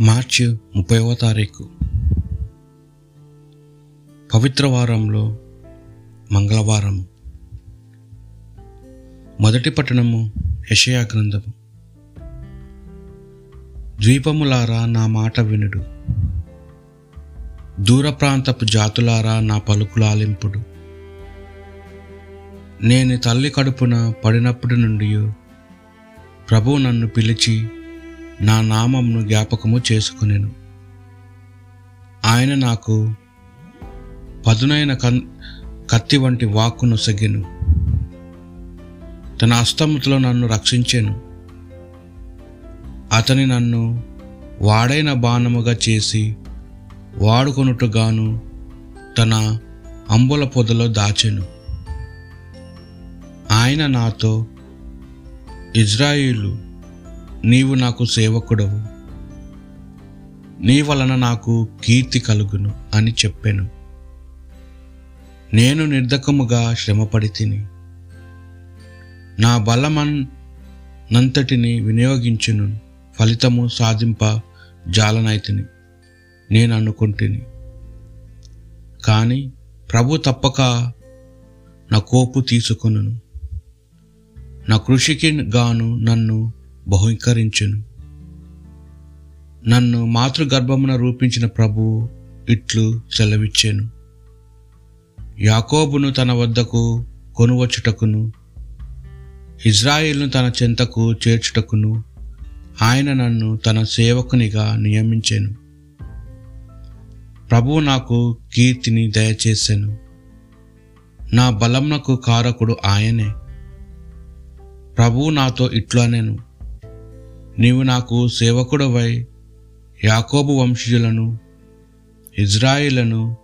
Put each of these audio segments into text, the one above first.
మార్చి ముప్పైవ తారీఖు. పవిత్ర వారంలో మంగళవారం. మొదటి పట్టణము యషయా గ్రంథము. ద్వీపములారా నా మాట వినుడు. దూర ప్రాంతపు జాతులారా నా పలుకులాలింపుడు నేను తల్లి కడుపున పడినప్పటి నుండి ప్రభువు నన్ను పిలిచి నా నామంను జ్ఞాపకము చేసుకునేను. ఆయన నాకు పదునైన కన్ కత్తి వంటి వాక్కును సగిను. తన అస్తముతో నన్ను రక్షించాను. అతని నన్ను వాడైన బాణముగా చేసి వాడుకొనుటగాను తన అంబుల పొదలో దాచెను. ఆయన నాతో ఇజ్రాయిలు నీవు నాకు సేవకుడవు. నీ వలన నాకు కీర్తి కలుగును అని చెప్పాను. నేను నిర్ధకముగా శ్రమపడి తిని నా బలమన్నంతటిని వినియోగించును ఫలితము సాధింప జాలనైతిని నేను అనుకుంటుని. కానీ ప్రభు తప్పక నా కోపు తీసుకొనును. నా కృషికి గాను నన్ను బహుకరించును. నన్ను మాతృగర్భమున రూపించిన ప్రభు ఇట్లు సెలవిచ్చాను. యాకోబును తన వద్దకు కొనువచ్చుటకును ఇజ్రాయిల్ను తన చెంతకు చేర్చుటకును ఆయన నన్ను తన సేవకునిగా నియమించాను. ప్రభువు నాకు కీర్తిని దయచేశాను నా బలంనకు కారకుడు ఆయనే. ప్రభువు నాతో ఇట్లనేను నీవు నాకు సేవకుడవై యాకోబు వంశీయులను ఇజ్రాయిలను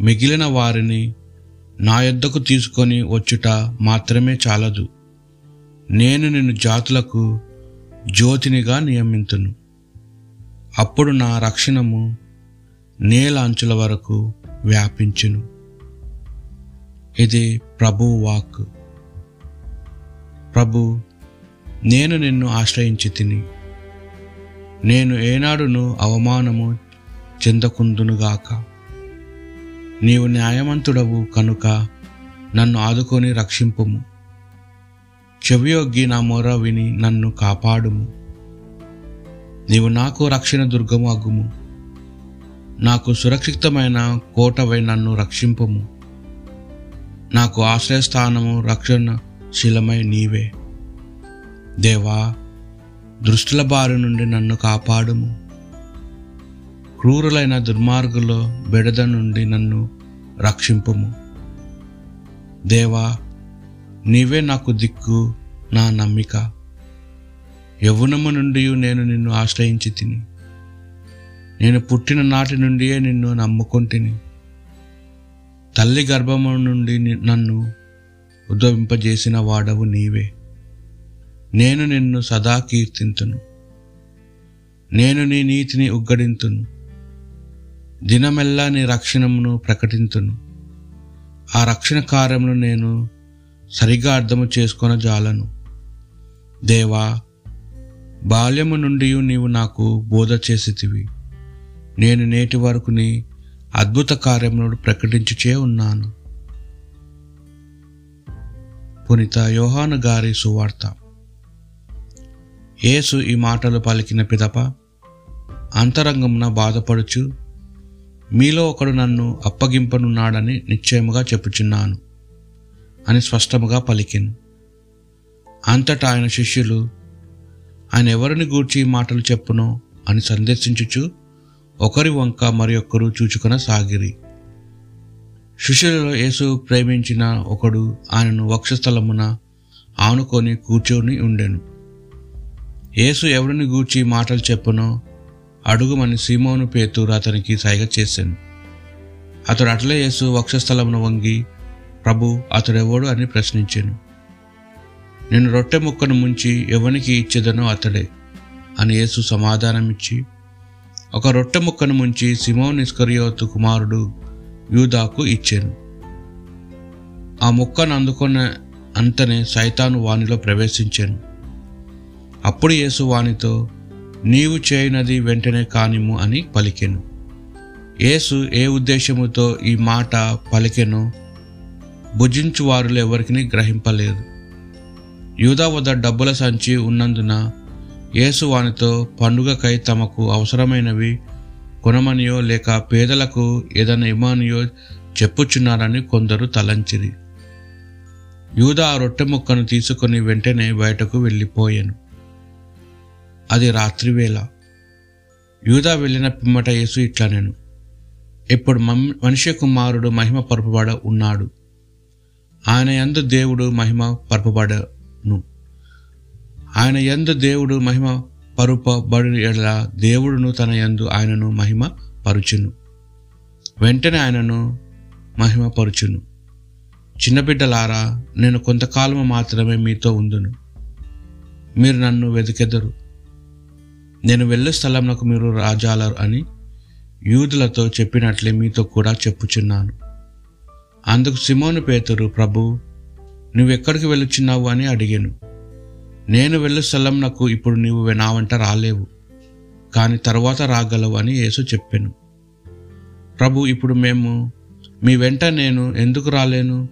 మిగిలిన వారిని నా యొద్దకు తీసుకొని వచ్చుట మాత్రమే చాలదు. నేను నిన్ను జాతులకు జ్యోతినిగా నియమింతును. అప్పుడు నా రక్షణము నేల అంచుల వరకు వ్యాపించును. ఇది ప్రభు వాక్ ప్రభు నేను నిన్ను ఆశ్రయించి తిని. నేను ఏనాడును అవమానము చెందకుందునుగాక. నీవు న్యాయవంతుడవు కనుక నన్ను ఆదుకొని రక్షింపుము. చెవియొగ్గి నా మొర విని నన్ను కాపాడుము. నీవు నాకు రక్షణ దుర్గము అగ్గుము నాకు సురక్షితమైన కోటవై నన్ను రక్షింపము. నాకు ఆశ్రయస్థానము రక్షణ శిలమై నీవే. దేవా దృష్టిల బారి నుండి నన్ను కాపాడుము. క్రూరులైన దుర్మార్గులో బెడద నుండి నన్ను రక్షింపుము. దేవా నీవే నాకు దిక్కు నా నమ్మిక. యవ్వనము నుండి నేను నిన్ను ఆశ్రయించి తిని నేను పుట్టిన నాటి నుండియే నిన్ను నమ్ముకొంటిని తల్లి గర్భము నుండి నన్ను ఉద్భవింపజేసిన వాడవు నీవే. నేను నిన్ను సదా కీర్తింతును. నేను నీ నీతిని ఉగ్గడింతును. దినమెల్లా నీ రక్షణమును ప్రకటింతును. ఆ రక్షణ కార్యమును నేను సరిగా అర్థము చేసుకొన జాలను. దేవా బాల్యము నుండి నీవు నాకు బోధ చేసితివి. నేను నేటి వరకు నీ అద్భుత కార్యములను ప్రకటించుచే ఉన్నాను. పునీత యోహాను గారి సువార్త. యేసు ఈ మాటలు పలికిన పిదప అంతరంగమున బాధపడుచు మీలో ఒకడు నన్ను అప్పగింపనున్నాడని నిశ్చయముగా చెప్పుచున్నాను అని స్పష్టముగా పలికిను. అంతటా ఆయన శిష్యులు ఆయన ఎవరిని గూర్చి ఈ మాటలు చెప్పునో అని సందేశించుచు ఒకరి వంక మరి ఒక్కరు చూచుకున సాగిరి. శిష్యులలో యేసు ప్రేమించిన ఒకడు ఆయనను వక్షస్థలమున ఆనుకొని కూర్చొని ఉండెను. యేసు ఎవరిని గూర్చి మాటలు చెప్పునో అడుగుమని సీమోను పేతురు అతనికి సైగ చేశాను అతడు అట్లే యేసు వక్షస్థలమును వంగి ప్రభు అతడెవడు అని ప్రశ్నించాను. నేను రొట్టె ముక్కను ముంచి ఎవనికి ఇచ్చేదనో అతడే అని యేసు సమాధానమిచ్చి ఒక రొట్టె ముక్కను ముంచి సిమోన్ ఇస్కరియోతు కుమారుడు యూదాకు ఇచ్చాను. ఆ ముక్కను అందుకున్న అంతనే సైతాను వానిలో ప్రవేశించాను. అప్పుడు యేసు వానితో నీవు చేయనది వెంటనే కానిము అని పలికెను. యేసు ఏ ఉద్దేశముతో ఈ మాట పలికెనో భుజించు వారులు ఎవరికి గ్రహింపలేదు. యూదా వద్ద డబ్బుల సంచి ఉన్నందున యేసు వానితో పండుగకై తమకు అవసరమైనవి కొనమనియో లేక పేదలకు ఏదైనా ఇమ్మనియో చెప్పుచున్నారని కొందరు తలంచిరి. యూదా ఆ రొట్టె ముక్కను తీసుకొని వెంటనే బయటకు వెళ్ళిపోయాను. అది రాత్రివేళ యూదా వెళ్ళిన పిమ్మట యేసు ఇట్లా నేను ఇప్పుడు మనిషి కుమారుడు మహిమ పరపబడ ఉన్నాడు. ఆయన యందు దేవుడు మహిమ పరపబడను. ఆయన యందు దేవుడు మహిమ పరుపబడి ఎడల దేవుడును తన యందు ఆయనను మహిమ పరుచును. వెంటనే ఆయనను మహిమ పరుచును. చిన్నబిడ్డలారా నేను కొంతకాలము మాత్రమే మీతో ఉందును. మీరు నన్ను వెతికెదరు నేను వెళ్ళు స్థలంలో మీరు రాజాలరు అని యూదులతో చెప్పినట్లే మీతో కూడా చెప్పుచున్నాను. అందుకు సిమోను పేతురు ప్రభు నువ్వెక్కడికి వెళ్ళుచున్నావు అని అడిగాను. నేను వెళ్ళు స్థలం నాకు ఇప్పుడు నీవు నా వెంట రాలేవు కానీ తర్వాత రాగలవు అని యేసు చెప్పాను. ప్రభు ఇప్పుడు మేము మీ వెంట నేను ఎందుకు రాలేను?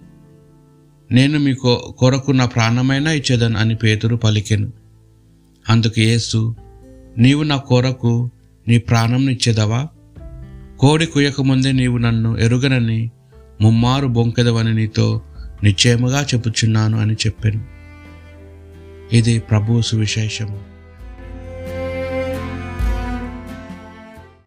నేను మీ కొరకు నా ప్రాణమైనా ఇచ్చేదాను అని పేతురు పలికెను. అందుకు యేసు నీవు నా కోరకు నీ ప్రాణం ఇచ్చేదవా? కోడి కుయ్యకముందే నీవు నన్ను ఎరుగనని ముమ్మారు బొంకెదవని నీతో నిశ్చయముగా చెప్పుచున్నాను అని చెప్పాను. ఇది ప్రభువు సువిశేషము.